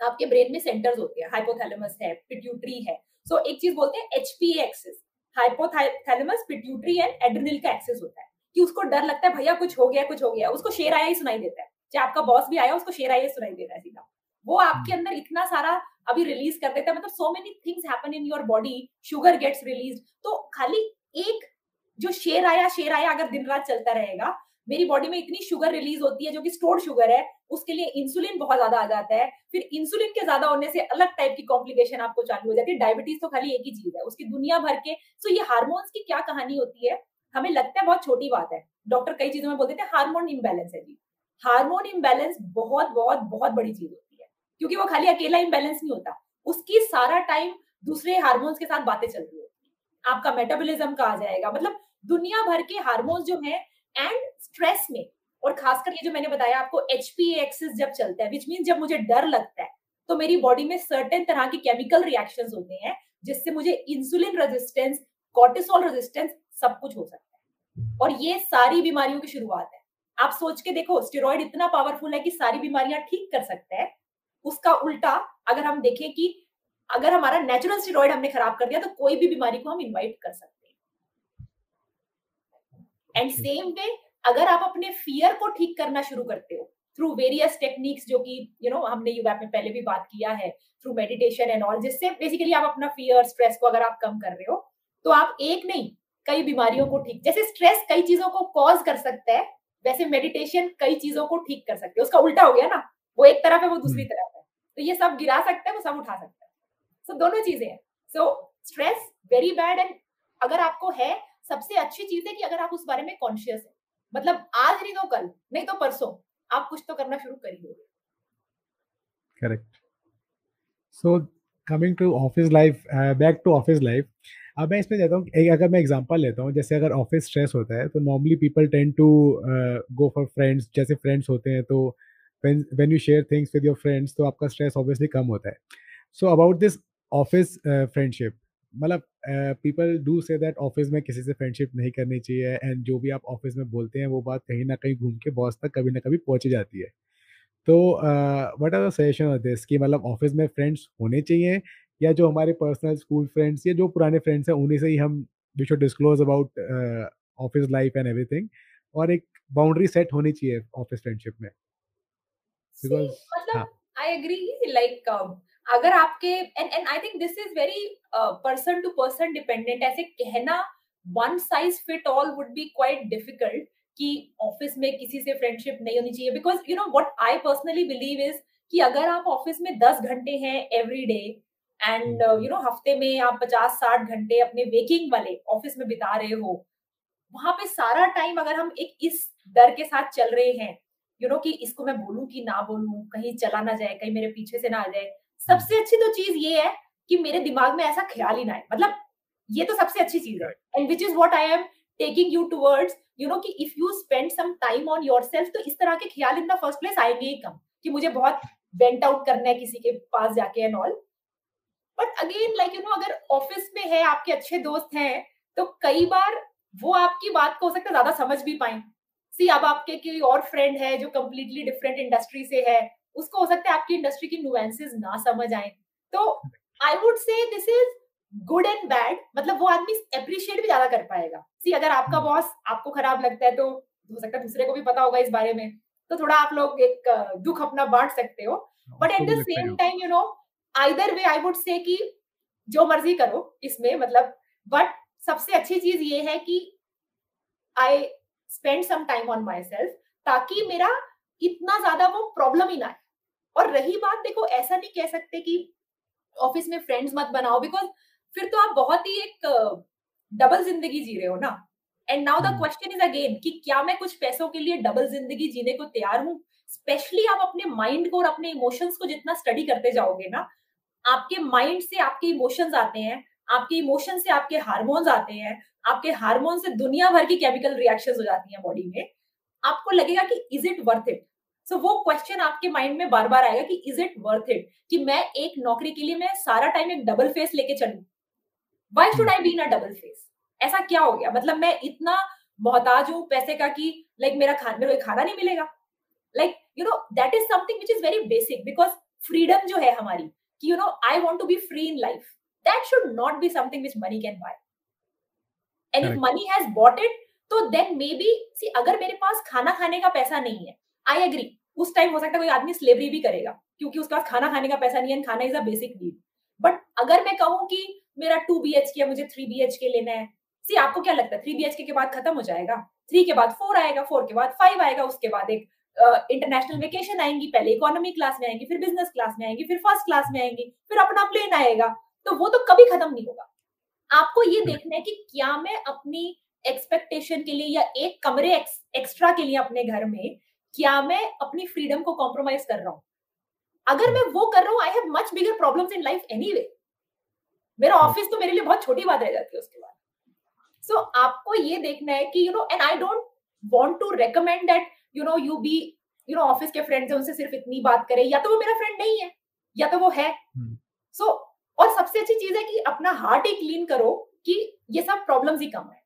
आपके ब्रेन में सेंटर्स होते हैं। हाइपोथैलेमस है पिट्यूटरी है। सो so, एक चीज़ बोलते हैं HPA axis hypothalamus pituitary and adrenal का एक्सेस होता है। कि उसको डर लगता है भैया कुछ हो गया कुछ हो गया। उसको शेर आया ही सुनाई देता है। चाहे आपका बॉस भी आया उसको शेर आया सुनाई देता है सीधा। वो आपके अंदर इतना सारा अभी रिलीज़ कर देता है। मतलब so many things happen in your body sugar gets release तो खाली एक जो शेर आया शेर आया, अगर दिन रात चलता रहेगा, मेरी बॉडी में इतनी शुगर रिलीज़ होती है जो कि स्टोर्ड शुगर है, उसके लिए इंसुलिन बहुत ज़्यादा आ जाता है। फिर इंसुलिन के ज़्यादा होने से अलग टाइप की कॉम्प्लिकेशन आपको चालू हो जाती है। डायबिटीज़ तो खाली एक ही चीज़ है, उसकी दुनिया भर के। सो ये हार्मोन्स की क्या कहानी होती है? हमें लगता है बहुत छोटी बात है। डॉक्टर कई चीज़ों में बोलते थे हार्मोन इम्बेलेंस है जी। हार्मोन इम्बेलेंस बहुत बहुत बहुत बड़ी चीज़ होती है। क्योंकि वो खाली अकेला इम्बेलेंस नहीं होता। उसकी सारा टाइम दूसरे हार्मोन्स के साथ बातें चलती है। आपका मेटाबॉलिज्म का आ जाएगा? मतलब दुनिया भर के हार्मोन्स जो है एंड स्ट्रेस में। और खासकर ये जो मैंने बताया आपको एच पी एक्सिस जब चलता है विच मीन जब मुझे डर लगता है तो मेरी बॉडी में सर्टेन तरह के केमिकल रिएक्शन होते हैं, जिससे मुझे इंसुलिन रेजिस्टेंस कॉर्टिसोल रेजिस्टेंस सब कुछ हो सकता है। और ये सारी बीमारियों की शुरुआत है। आप सोच के देखो स्टेरॉइड इतना पावरफुल है कि सारी बीमारियाँ ठीक कर सकता है। उसका उल्टा अगर हम देखें कि अगर हमारा नेचुरल स्टेरॉइड हमने खराब कर दिया तो कोई भी बीमारी को हम इनवाइट कर सकते एंड सेम वे अगर आप अपने फियर को ठीक करना शुरू करते हो थ्रू वेरियस टेक्निक्स जो कि यू नो हमने यूवैप में पहले भी बात किया है थ्रू मेडिटेशन एंड ऑल जिससे बेसिकली आप अपना फियर स्ट्रेस को अगर आप कम कर रहे हो तो आप एक नहीं कई बीमारियों को ठीक जैसे स्ट्रेस कई चीज़ों को कॉज कर सकता है वैसे मेडिटेशन कई चीज़ों को ठीक कर सकते हैं। उसका उल्टा हो गया ना वो एक तरफ़ है वो दूसरी हम्म। तरफ़ है। तो ये सब गिरा सकते हैं वो सब उठा सकते हैं। सो so, दोनों चीज़ें हैं। So stress very bad and अगर आपको है सबसे अच्छी चीज़ है कि अगर आप उस बारे में कॉन्शियस है। मतलब आज नहीं तो कल, नहीं तो परसों। आप कुछ तो करना शुरू कर ही correct so coming to office life back to office life अब मैं इसमें जाता हूँ अगर मैं एग्जांपल लेता हूँ, जैसे अगर ऑफ़िस स्ट्रेस होता है तो normally people tend to go for friends जैसे फ्रेंड्स होते हैं तो when you share things with your friends तो आपका स्ट्रेस ऑब्वियसली कम होता है। So about this office friendship मतलब people do say that office में किसी से फ्रेंडशिप नहीं करनी चाहिए एंड जो भी आप ऑफ़िस में बोलते हैं वो बात कहीं ना कहीं घूम के बॉस तक कभी ना कभी पहुँच जाती है। तो what are the suggestion of this कि मतलब ऑफ़िस में फ्रेंड्स होने चाहिए या जो हमारे पर्सनल स्कूल फ्रेंड्स या जो पुराने फ्रेंड्स हैं उन्हीं से ही हम we should disclose about office life and everything और एक बाउंड्री सेट होनी चाहिए ऑफ़िस फ्रेंडशिप में। बिकॉज़ आई एग्री लाइक अगर आपके and and I think this is very person to person dependent ऐसे कहना one size fit all would be quite difficult कि ऑफ़िस में किसी से फ्रेंडशिप नहीं होनी चाहिए। Because you know what I personally believe is कि अगर आप ऑफ़िस में दस घंटे हैं every day and you know हफ़्ते में आप पचास साठ घंटे अपने वेकिंग वाले ऑफ़िस में बिता रहे हो वहाँ पे सारा टाइम अगर हम एक इस डर के साथ चल रहे हैं यू you नो know, कि इसको मैं बोलूँ कि ना बोलूँ कहीं चला ना जाए कहीं मेरे पीछे से ना आ जाए सबसे अच्छी तो चीज़ ये है कि मेरे दिमाग में ऐसा ख्याल ही ना आए। मतलब ये तो सबसे अच्छी चीज़ है। And which is what I am taking you towards you know कि if you spend some time on your तो इस तरह के ख्याल इन द फ़र्स्ट प्लेस आएँगे ही कम कि मुझे बहुत वेंट आउट करना है किसी के पास जाके and all but again like you know अगर ऑफ़िस में है आपके अच्छे दोस्त हैं तो कई बार वो आपकी बात को हो सकता है ज़्यादा समझ भी पाए। सी अब आपके कोई और फ्रेंड है जो कम्प्लीटली डिफरेंट इंडस्ट्री से है उसको हो सकता है आपकी इंडस्ट्री की नुएंसेस ना समझ आए। तो I would say this is good and bad मतलब वो आदमी अप्रिशिएट भी ज़्यादा कर पाएगा। सी अगर आपका बॉस hmm. आपको खराब लगता है तो हो सकता है दूसरे को भी पता होगा इस बारे में। तो थोड़ा आप लोग एक दुख अपना बांट सकते हो। But at the same time you know either way I would say कि जो मर्ज़ी करो इसमें मतलब बट सबसे अच्छी चीज़ ये है कि I spend some time on myself ताकि मेरा इतना ज़्यादा वो प्रॉब्लम ही ना है और रही बात देखो ऐसा नहीं कह सकते कि ऑफ़िस में फ्रेंड्स मत बनाओ बिकॉज़ फिर तो आप बहुत ही एक डबल ज़िंदगी जी रहे हो ना। And now the question is again कि क्या मैं कुछ पैसों के लिए डबल ज़िंदगी जीने को तैयार हूँ? स्पेशली आप अपने माइंड को और अपने इमोशंस को जितना स्टडी करते जाओगे ना आपके माइंड से आपके इमोशंस आते हैं आपके इमोशन से आपके हार्मोन्स आते हैं आपके हार्मोन से दुनिया भर की केमिकल रिएक्शन हो जाती है बॉडी में। आपको लगेगा कि is it worth it so वो क्वेश्चन आपके माइंड में बार बार आएगा कि इज़ इट वर्थ इट कि मैं एक नौकरी के लिए मैं सारा टाइम एक डबल फेस लेके चलू। Why should I be in a double face ऐसा क्या हो गया? मतलब मैं इतना मोहताज हूँ पैसे का कि लाइक like, मेरा खाना मेरे खाना नहीं मिलेगा। Like you know that is something which is very basic because freedom जो है हमारी कि you know I want to be free in life that should not be something which money can buy and if money has bought it तो then may be see अगर मेरे पास खाना खाने का पैसा नहीं है आई एग्री उस टाइम हो सकता है कोई आदमी स्लेवरी भी करेगा क्योंकि उसके पास खाना खाने का पैसा नहीं है खाना is a basic need but अगर मैं कहूँ कि मेरा टू बी एच के मुझे थ्री बी एच के लेना है सी आपको क्या लगता है? थ्री बी एच के बाद खत्म हो जाएगा? थ्री के बाद फोर आएगा फोर के बाद फाइव आएगा उसके बाद एक इंटरनेशनल uh, वेकेशन आएँगी पहले इकोनॉमी क्लास में आएँगी फिर बिज़नेस क्लास में आएँगी फिर फ़र्स्ट क्लास में आएँगी फिर अपना प्लेन आएगा तो वो तो कभी खत्म नहीं होगा। आपको ये देखना है कि क्या मैं अपनी एक्सपेक्टेशन के लिए या एक कमरे एक्स, एक्स्ट्रा के लिए अपने घर में क्या मैं अपनी फ्रीडम को कॉम्प्रोमाइज कर रहा हूँ? अगर मैं वो कर रहा हूँ I have much bigger problems in life anyway मेरा ऑफ़िस तो मेरे लिए बहुत छोटी बात रह जाती है उसके बाद। सो so, आपको ये देखना है कि you know and I don't want to recommend that you know you be you know office के फ्रेंड्स हैं उनसे सिर्फ़ इतनी बात करें। या तो वो मेरा फ्रेंड नहीं है या तो वो है। So hmm. so, और सबसे अच्छी चीज़ है कि अपना हार्ट ही क्लीन करो कि ये सब प्रॉब्लम्स ही कम है।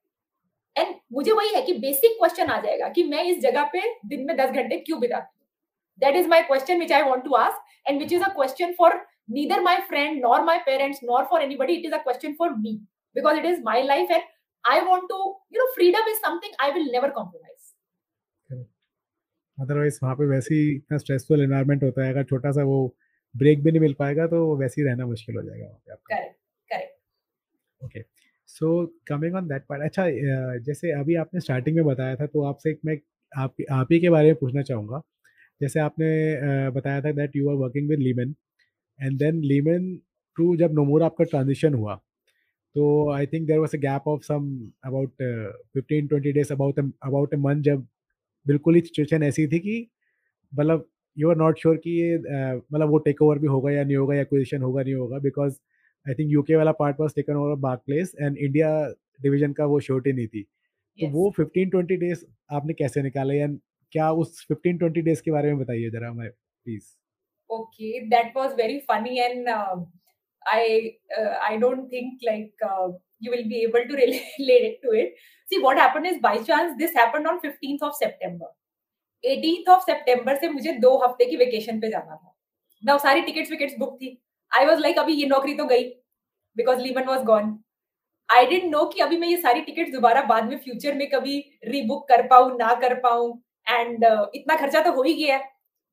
एंड मुझे वही है कि बेसिक क्वेश्चन आ जाएगा कि मैं इस जगह पे दिन में दस घंटे क्यों बिताती हूँ? That is my question which I want to ask and which is a question for neither my friend nor my parents nor for anybody. It is a question for me because it is my life and i want to you know freedom is something i will never compromise. Otherwise वहाँ पे वैसे ही इतना stressful environment होता है अगर छोटा सा वो ब्रेक भी नहीं मिल पाएगा तो वैसे ही रहना मुश्किल हो जाएगा वहाँ पे आपका। Correct correct okay so coming on that part अच्छा जैसे अभी आपने स्टार्टिंग में बताया था तो आपसे एक मैं आप आप ही के बारे में पूछना चाहूँगा। जैसे आपने बताया था that you are working with Lehman and then Lehman to जब नोमोर आपका ट्रांजिशन हुआ तो I think there was a gap of some about fifteen twenty days about about a month जब बिल्कुल ही सिचुएशन ऐसी थी कि मतलब यू आर नॉट श्योर कि ये मतलब वो टेक ओवर भी होगा या नहीं होगा या एक्विजिशन होगा, नहीं होगा बिकॉज़ आई थिंक यूके वाला part was taken over Barclays and India division का वो श्योरिटी नहीं थी। तो वो फिफ्टीन ट्वेंटी डेज़ आपने कैसे निकाले एंड क्या उस फिफ्टीन ट्वेंटी डेज़ के बारे में बताइए जरा हमें please okay that was very funny and I I don't think like you will be able to *laughs* relate it to it. See what happened is by chance this happened on 15th of september. Eighteen of September से मुझे दो हफ़्ते की vacation पे जाना था। ना सारी टिकट्स विकेट्स बुक थी। आई वॉज़ लाइक अभी ये नौकरी तो गई because Lehman was gone I didn't know कि अभी मैं ये सारी टिकट दोबारा बाद में फ्यूचर में कभी रीबुक कर पाऊँ ना कर पाऊँ एंड uh, इतना खर्चा तो हो ही गया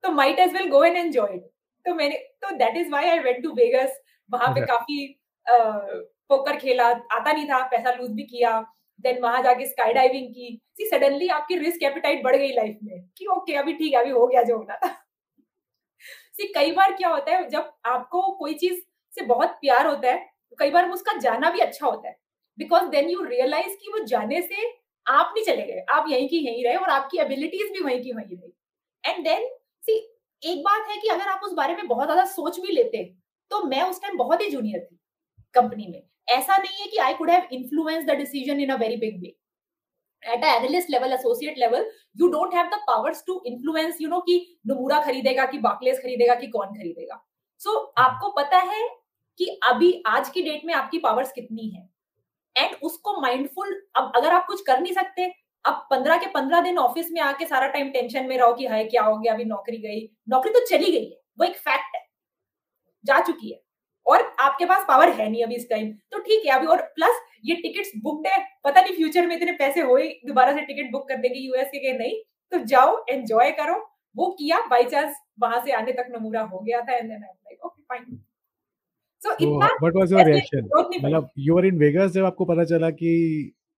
तो might as well go and enjoy तो मैंने तो that is why I went to Vegas वहाँ पे काफ़ी पोकर uh, खेला आता नहीं था पैसा लूज भी किया। देन वहाँ जाके स्काई डाइविंग की। सी सडनली आपकी रिस्क एपिटाइट बढ़ गई लाइफ में कि ओके okay, अभी ठीक है अभी हो गया जो होना था। सी कई बार क्या होता है, जब आपको कोई चीज़ से बहुत प्यार होता है तो कई बार उसका जाना भी अच्छा होता है। बिकॉज़ देन यू रियलाइज़ कि वो जाने से आप नहीं चले गए, आप यहीं की यहीं रहे और आपकी एबिलिटीज भी वहीं की वहीं रही। एंड देन सी एक बात है कि अगर आप उस बारे में बहुत ज़्यादा सोच भी लेते तो मैं उस टाइम बहुत ही जूनियर थी कंपनी में। ऐसा नहीं है कि I could have influence the decision in a very big way at analyst level associate level you don't have the powers to influence you know कि नमूरा खरीदेगा कि बाकलेस खरीदेगा कि कौन खरीदेगा। सो so, आपको पता है कि अभी आज की डेट में आपकी पावर्स कितनी है। एंड उसको माइंडफुल अब अगर आप कुछ कर नहीं सकते अब पंद्रह के पंद्रह दिन ऑफ़िस में आके सारा टाइम टेंशन में रहो कि हाय क्या हो गया अभी नौकरी गई। नौकरी तो चली गई है वो एक फैक्ट है। जा चुकी है। और आपके पास पावर है नहीं अभी इस टाइम तो ठीक है अभी और प्लस ये टिकट्स बुकड है। पता नहीं फ्यूचर में इतने पैसे हो दोबारा से टिकट बुक कर देगी यूएस के नहीं। तो जाओ एंजॉय करो। वो किया बाई चांस वहाँ से आने तक नमूरा हो गया था and then I like okay fine so what was your reaction मतलब यू वर इन वेगास जब आपको पता चला कि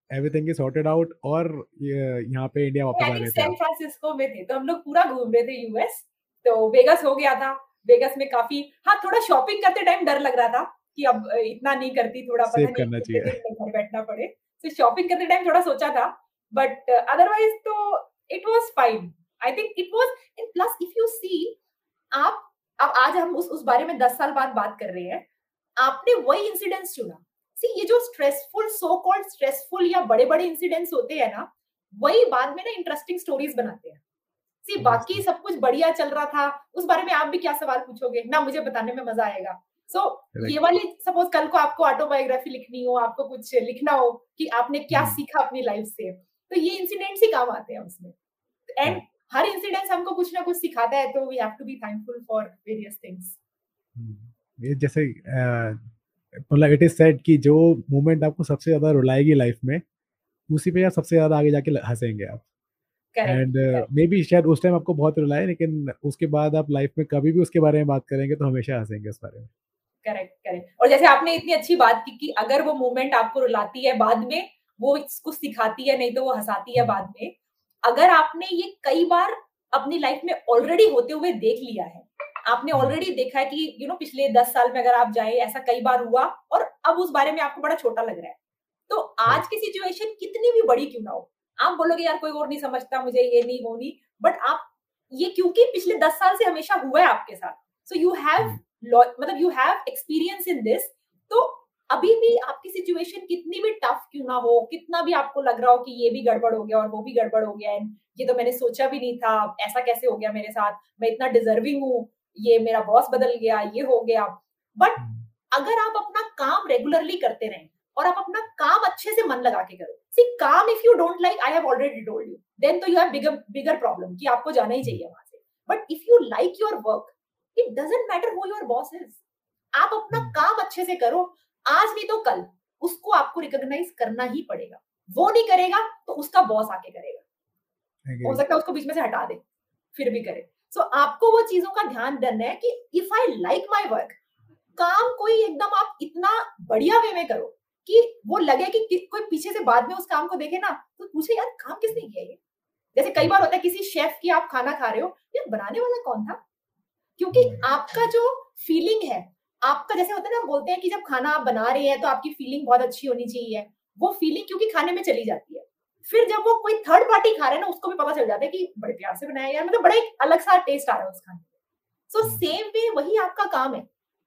एवरीथिंग इज़ सॉर्टेड आउट और यहाँ पे इंडिया वापस आ रहे थे सैन फ्रांसिस्को में थे तो हम लोग पूरा घूम रहे थे यूएस तो वेगास हो गया था। वेगास में काफ़ी हाँ थोड़ा शॉपिंग करते टाइम डर लग रहा था कि अब इतना नहीं करती थोड़ा पता नहीं करना चाहिए। घर बैठना पड़े। तो शॉपिंग करते टाइम थोड़ा सोचा था बट अदरवाइज़ तो it was fine I think it was in plus if you see आप अब आज हम उस उस बारे में दस साल बाद बात कर रहे हैं आपने वही इंसिडेंट्स चुना। सी ये जो स्ट्रेसफुल सो कॉल्ड स्ट्रेसफुल या बड़े बड़े इंसिडेंट्स होते हैं ना वही बाद में ना इंटरेस्टिंग स्टोरीज बनाते हैं। सी बाकी सब कुछ बढ़िया चल रहा था। उस बारे में आप भी क्या सवाल पूछोगे? ना मुझे बताने में मज़ा आएगा। सो so, ये वाली सपोज़ कल को आपको ऑटोबायोग्राफी लिखनी हो आपको कुछ लिखना हो कि आपने क्या hmm. सीखा अपनी लाइफ से। तो ये इंसिडेंट्स ही काम आते हैं उसमें। एंड हर इंसिडेंट हमको कुछ ना कुछ सिखाता है तो we have to be thankful for various things ये जैसे मतलब इट इज़ सेड कि जो मोमेंट आपको सबसे ज़्यादा रुलाएगी लाइफ में उसी पे आप सबसे ज़्यादा आगे जाके हंसेंगे आप। एंड मे बी शायद उस टाइम आपको बहुत रुलाए लेकिन उसके बाद आप लाइफ में कभी भी उसके बारे में बात करेंगे तो हमेशा हंसेंगे उस बारे में। करेक्ट करेक्ट और जैसे आपने इतनी अच्छी बात की कि अगर वो मोमेंट आपको रुलाती है बाद में वो इसको सिखाती है नहीं तो वो हंसाती है बाद में। अगर आपने ये कई बार अपनी लाइफ में ऑलरेडी होते हुए देख लिया है आपने ऑलरेडी हम्म। देखा है कि यू you नो know, पिछले दस साल में अगर आप जाए ऐसा कई बार हुआ और अब उस बारे में आपको बड़ा छोटा लग रहा है। तो आज की सिचुएशन कितनी भी बड़ी क्यों ना हो आप बोलोगे यार कोई और नहीं समझता मुझे ये नहीं वो नहीं। बट आप ये क्योंकि पिछले दस साल से हमेशा हुआ है आपके साथ। सो यू हैव मतलब you have experience in this तो अभी भी आपकी सिचुएशन कितनी भी टफ क्यों ना हो कितना भी आपको लग रहा हो कि ये भी गड़बड़ हो गया और वो भी गड़बड़ हो गया एंड ये तो मैंने सोचा भी नहीं था ऐसा कैसे हो गया मेरे साथ? मैं इतना डिजर्विंग हूँ ये मेरा बॉस बदल गया ये हो गया। But hmm. अगर आप अपना काम रेगुलरली करते रहें और आप अपना काम अच्छे से मन लगा के करो। सी काम if you don't like I have already told you then तो you have bigger bigger problem कि आपको जाना ही चाहिए वहाँ से। But if you like your work it doesn't matter who your boss is आप अपना हम्म। काम अच्छे से करो। आज नहीं तो कल। उसको आपको रिकॉग्नाइज करना ही पड़ेगा। वो नहीं करेगा तो उसका बॉस आके करेगा। हो सकता है उसको बीच में से हटा दे फिर भी करे। सो so, आपको वो चीज़ों का ध्यान देना है कि if I like my work काम कोई एकदम आप इतना बढ़िया वे में करो। कि वो लगे कि, कि कोई पीछे से बाद में उस काम को देखे ना तो पूछे यार काम किसने किया ये? जैसे कई बार होता है किसी शेफ की आप खाना खा रहे हो यार बनाने वाला कौन था? क्योंकि आपका जो फीलिंग है आपका जैसे होता है ना बोलते हैं कि जब खाना आप बना रहे हैं तो आपकी फीलिंग बहुत अच्छी होनी चाहिए। वो फीलिंग क्योंकि खाने में चली जाती है। फिर जब वो कोई थर्ड पार्टी खा रहा है ना उसको भी पता चल जाता है कि बड़े प्यार से बनाया यार मतलब बड़ा एक अलग सा टेस्ट आ रहा है उस खाने में। सो सेम वे वही आपका काम है।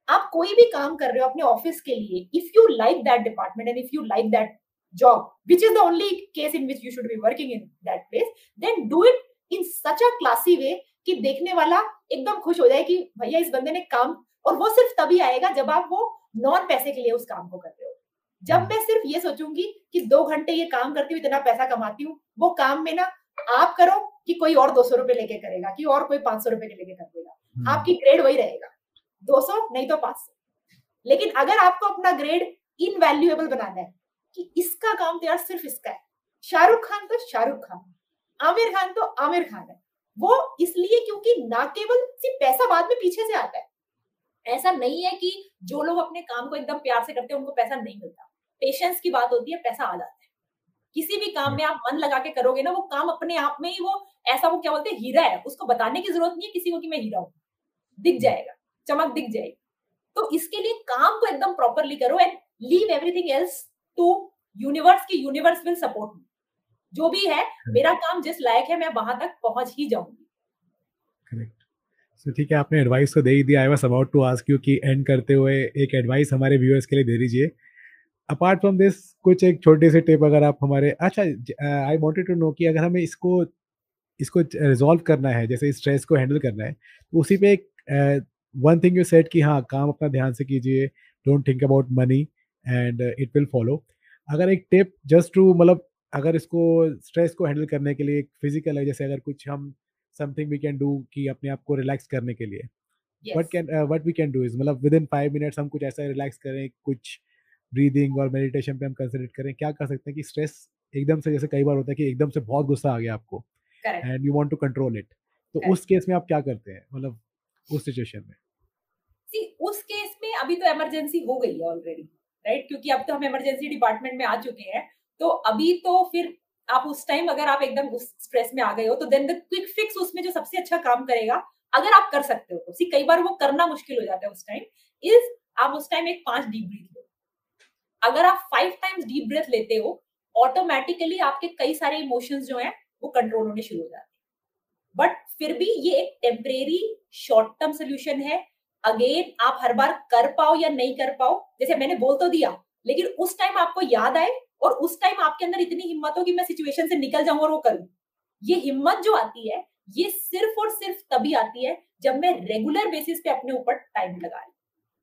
आप कोई भी काम कर रहे हो अपने ऑफ़िस के लिए if you like that department and if you like that job which is the only case in which you should be working in that place then do it in such a classy way कि देखने वाला एकदम खुश हो जाए कि भैया इस बंदे ने काम और वो सिर्फ़ तभी आएगा जब आप वो नॉन पैसे के लिए उस काम को कर रहे हो। जब मैं सिर्फ़ ये सोचूँगी कि दो घंटे ये काम करती हूँ इतना पैसा कमाती हूँ वो काम में ना आप करो कि कोई और दो सौ रुपए लेके करेगा कि और कोई पाँच सौ रुपए लेके कर देगा। हम्म। आपकी ग्रेड वही रहेगा। दो सौ, नहीं तो पाँच सौ। लेकिन अगर आपको अपना ग्रेड इनवैल्यूएबल बनाना है, कि इसका काम तो यार सिर्फ़ इसका है। शाहरुख खान तो शाहरुख खान, आमिर खान तो आमिर खान है। वो इसलिए क्योंकि ना केवल सिर्फ़ पैसा बाद में पीछे से आता है। ऐसा नहीं है कि जो लोग अपने काम को एकदम प्यार से करते हैं, उनको पैसा नहीं मिलता। पेशेंस की बात होती है, पैसा आ जाता है। किसी भी काम में आप मन लगा के करोगे ना, वो काम अपने आप में ही वो, ऐसा वो क्या बोलते हैं, हीरा है। उसको बताने की ज़रूरत नहीं है किसी को कि मैं हीरा हूँ। दिख जाएगा। चमक दिख जाएगी। तो इसके लिए काम को एकदम प्रॉपरली करो and leave everything else to universe की यूनिवर्स विल सपोर्ट मी जो भी है मेरा काम जिस लायक है मैं वहाँ तक पहुँच ही जाऊँगी। करेक्ट सो ठीक है आपने एडवाइस तो दे ही दिया। I was about to ask you कि एंड करते हुए एक एडवाइस हमारे व्यूअर्स के लिए दे दीजिए। अपार्ट फ्रॉम दिस कुछ एक छोटे से टिप अगर आप हमारे अच्छा आई वांटेड टू नो कि अगर हमें इसको इसको रिजॉल्व करना है जैसे स्ट्रेस को हैंडल करना है तो उसी पे एक वन थिंग यू सेट कि हाँ काम अपना ध्यान से कीजिए don't think about money and it will follow अगर एक टिप जस्ट टू मतलब अगर इसको स्ट्रेस को हैंडल करने के लिए एक फ़िज़िकल है जैसे अगर कुछ हम समथिंग वी कैन डू कि अपने आप को रिलैक्स करने के लिए। What can what we can do is मतलब विद इन फाइव मिनट्स हम कुछ ऐसा रिलैक्स करें कुछ ब्रीदिंग और मेडिटेशन पे हम कंसंट्रेट करें। क्या कर सकते हैं कि स्ट्रेस एकदम से जैसे कई बार होता है कि एकदम से बहुत गुस्सा आ गया आपको and you want to control it तो Correct. उस केस में आप क्या करते हैं? मतलब उस सिचुएशन में। सी उस केस में अभी तो इमरजेंसी हो गई है ऑलरेडी राइट क्योंकि अब तो हम इमरजेंसी डिपार्टमेंट में आ चुके हैं। तो अभी तो फिर आप उस टाइम अगर आप एकदम उस स्ट्रेस में आ गए हो तो देन द क्विक फिक्स उसमें जो सबसे अच्छा काम करेगा, अगर आप कर सकते हो तो। सी कई बार वो करना मुश्किल हो जाता है उस टाइम इज़ आप उस टाइम एक पाँच डीप ब्रीथ लो। अगर आप फाइव टाइम्स डीप ब्रेथ लेते हो ऑटोमेटिकली आपके कई सारे इमोशंस जो हैं, वो कंट्रोल होने शुरू हो जाते हैं। बट फिर भी ये एक टेम्परेरी शॉर्ट टर्म सोल्यूशन है अगेन आप हर बार कर पाओ या नहीं कर पाओ, जैसे मैंने बोल तो दिया, लेकिन उस टाइम आपको याद आए और उस टाइम आपके अंदर इतनी हिम्मत हो कि मैं सिचुएशन से निकल जाऊँ और वो करूँ। ये हिम्मत जो आती है, ये सिर्फ़ और सिर्फ़ तभी आती है जब मैं रेगुलर बेसिस पे अपने ऊपर टाइम लगा रही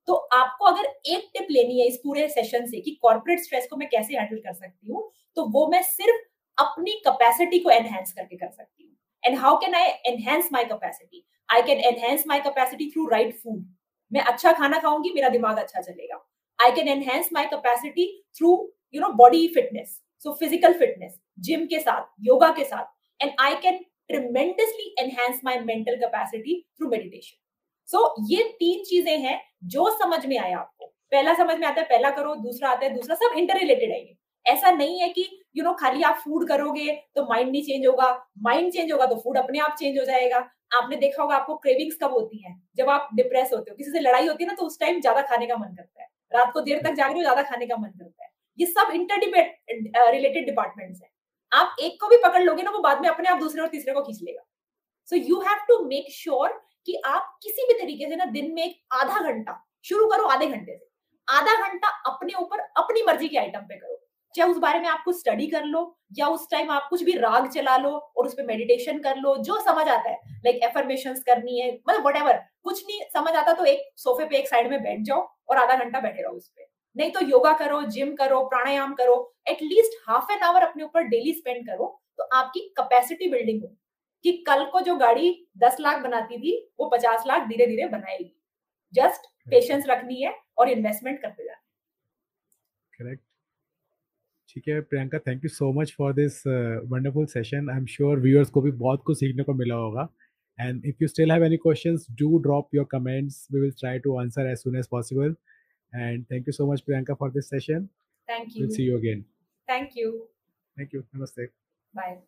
तो आपको अगर एक टिप लेनी है इस पूरे सेशन से कि कॉर्पोरेट स्ट्रेस को मैं कैसे हैंडल कर सकती हूँ तो वो मैं सिर्फ़ अपनी कैपेसिटी को एनहेंस करके कर सकती हूँ। And how can I enhance my capacity I can enhance my capacity through right food मैं अच्छा खाना खाऊँगी, मेरा दिमाग अच्छा चलेगा। I can enhance my capacity through you know body fitness so physical fitness gym के साथ योगा के साथ. And I can tremendously enhance my mental capacity through meditation so ये तीन चीज़ें हैं जो समझ में आया आपको। पहला समझ में आता है, पहला करो, दूसरा आता है, दूसरा सब इंटर रिलेटेड है ये ऐसा नहीं है कि यू नो खाली आप फ़ूड करोगे तो माइंड नहीं चेंज होगा। माइंड चेंज होगा तो फ़ूड अपने आप चेंज हो जाएगा। आपने देखा होगा आपको क्रेविंग्स कब होती हैं? जब आप डिप्रेस होते हो। किसी से लड़ाई होती है ना तो उस टाइम ज़्यादा खाने का मन करता है। रात को देर तक जाग रहे हो, ज़्यादा खाने का मन करता है। ये सब इंटर रिलेटेड डिपार्टमेंट्स है। आप एक को भी पकड़ लोगे ना, वो बाद में अपने आप दूसरे और तीसरे को खींच लेगा। So you have to make sure कि आप किसी भी तरीके से ना दिन में एक आधा घंटा, शुरू करो आधे घंटे से। आधा घंटा अपने ऊपर अपनी मर्ज़ी के आइटम पे करो। चाहे उस बारे में आप कुछ स्टडी कर लो या उस टाइम आप कुछ भी राग चला लो और उस पर मेडिटेशन कर लो जो समझ आता है लाइक like एफर्मेशन करनी है मतलब वट कुछ नहीं समझ आता तो एक सोफे पे एक साइड में बैठ जाओ और आधा घंटा बैठे रहो उस पर नहीं तो योगा करो जिम करो प्राणायाम करो एटलीस्ट हाफ़ एन आवर अपने ऊपर डेली स्पेंड करो तो आपकी कैपेसिटी बिल्डिंग हो। कि कल को जो गाड़ी दस लाख बनाती थी वो पचास लाख धीरे धीरे बनाएगी जस्ट पेशेंस रखनी है और इन्वेस्टमेंट करते जाना। करेक्ट ठीक है Priyanka thank you so much for this wonderful session I am sure viewers को भी बहुत कुछ सीखने को मिला होगा। And if you still have any questions do drop your comments we will try to answer as soon as possible and thank you so much Priyanka for this session thank you see you again thank you thank you namaste bye